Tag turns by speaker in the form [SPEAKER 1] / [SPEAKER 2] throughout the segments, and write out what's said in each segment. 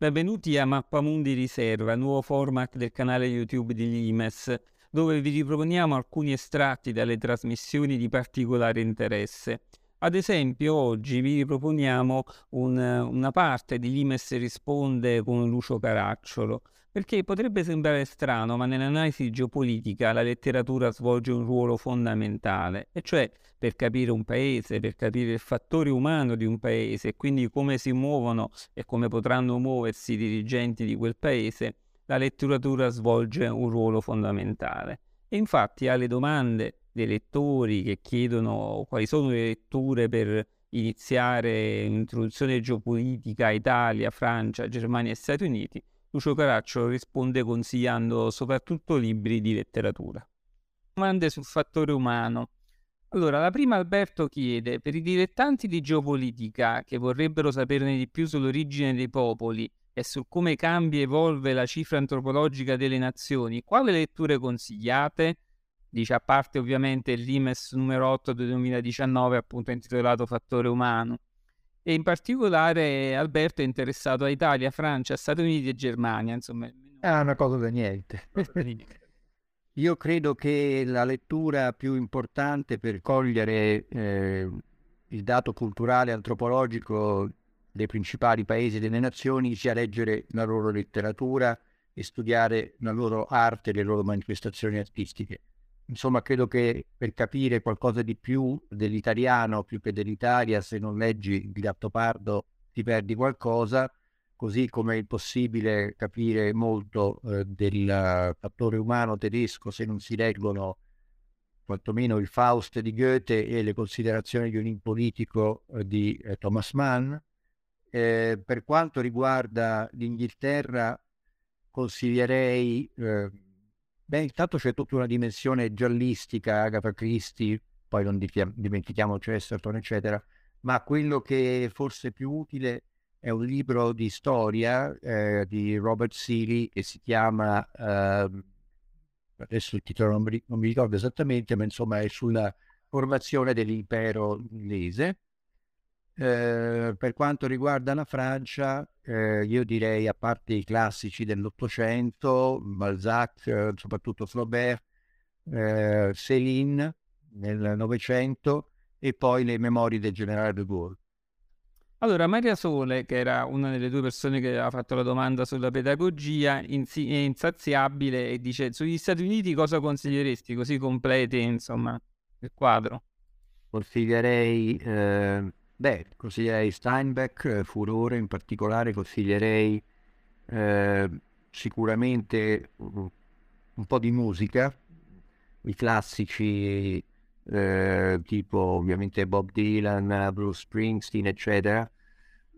[SPEAKER 1] Benvenuti a Mappamundi Riserva, nuovo format del canale YouTube di Limes, dove vi riproponiamo alcuni estratti dalle trasmissioni di particolare interesse. Ad esempio, oggi vi riproponiamo un, una parte di Limes risponde con Lucio Caracciolo, perché potrebbe sembrare strano, ma nell'analisi geopolitica la letteratura svolge un ruolo fondamentale, e cioè per capire un paese, per capire il fattore umano di un paese e quindi come si muovono e come potranno muoversi i dirigenti di quel paese, la letteratura svolge un ruolo fondamentale. E infatti alle domande dei lettori che chiedono quali sono le letture per iniziare un'introduzione geopolitica Italia, Francia, Germania e Stati Uniti, Lucio Caracciolo risponde consigliando soprattutto libri di letteratura. Domande sul fattore umano. Allora, la prima Alberto chiede, per i dilettanti di geopolitica che vorrebbero saperne di più sull'origine dei popoli e su come cambia e evolve la cifra antropologica delle nazioni, quale letture consigliate? Dice a parte ovviamente l'IMES numero 8 del 2019, appunto intitolato Fattore umano e in particolare Alberto è interessato a Italia, Francia, Stati Uniti e Germania. Insomma, è
[SPEAKER 2] ah, una cosa da niente. Io credo che la lettura più importante per cogliere eh, il dato culturale antropologico dei principali paesi e delle nazioni sia leggere la loro letteratura e studiare la loro arte e le loro manifestazioni artistiche. Insomma, credo che per capire qualcosa di più dell'italiano, più che dell'Italia, se non leggi il Gattopardo ti perdi qualcosa, così come è impossibile capire molto eh, del fattore umano tedesco se non si leggono quantomeno il Faust di Goethe e le considerazioni di un impolitico eh, di eh, Thomas Mann. Eh, per quanto riguarda l'Inghilterra, consiglierei eh, Beh, intanto c'è tutta una dimensione giallistica, Agatha Christie, poi non dimentichiamo Chesterton, eccetera, ma quello che è forse più utile è un libro di storia eh, di Robert Seeley che si chiama, eh, adesso il titolo non mi, ricordo esattamente, ma insomma è sulla formazione dell'impero inglese eh, per quanto riguarda la Francia, eh, io direi a parte i classici dell'Ottocento, Balzac, eh, soprattutto Flaubert, eh, Céline nel Novecento e poi le memorie del generale de Gaulle.
[SPEAKER 1] Allora, Maria Sole, che era una delle due persone che aveva fatto la domanda sulla pedagogia, insi- è insaziabile e dice sugli Stati Uniti cosa consiglieresti? Così completi, insomma, il quadro.
[SPEAKER 2] Consiglierei eh, Beh, consiglierei Steinbeck, eh, Furore in particolare, consiglierei eh, sicuramente un, un po' di musica, i classici eh, tipo ovviamente Bob Dylan, Bruce Springsteen, eccetera,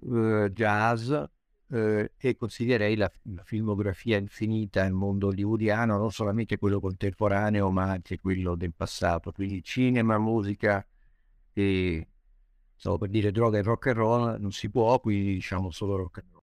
[SPEAKER 2] eh, jazz, eh, e consiglierei la, la, filmografia infinita nel mondo hollywoodiano, non solamente quello contemporaneo, ma anche quello del passato, quindi cinema, musica e stavo per dire droga e rock and roll, non si può, quindi diciamo solo rock and roll.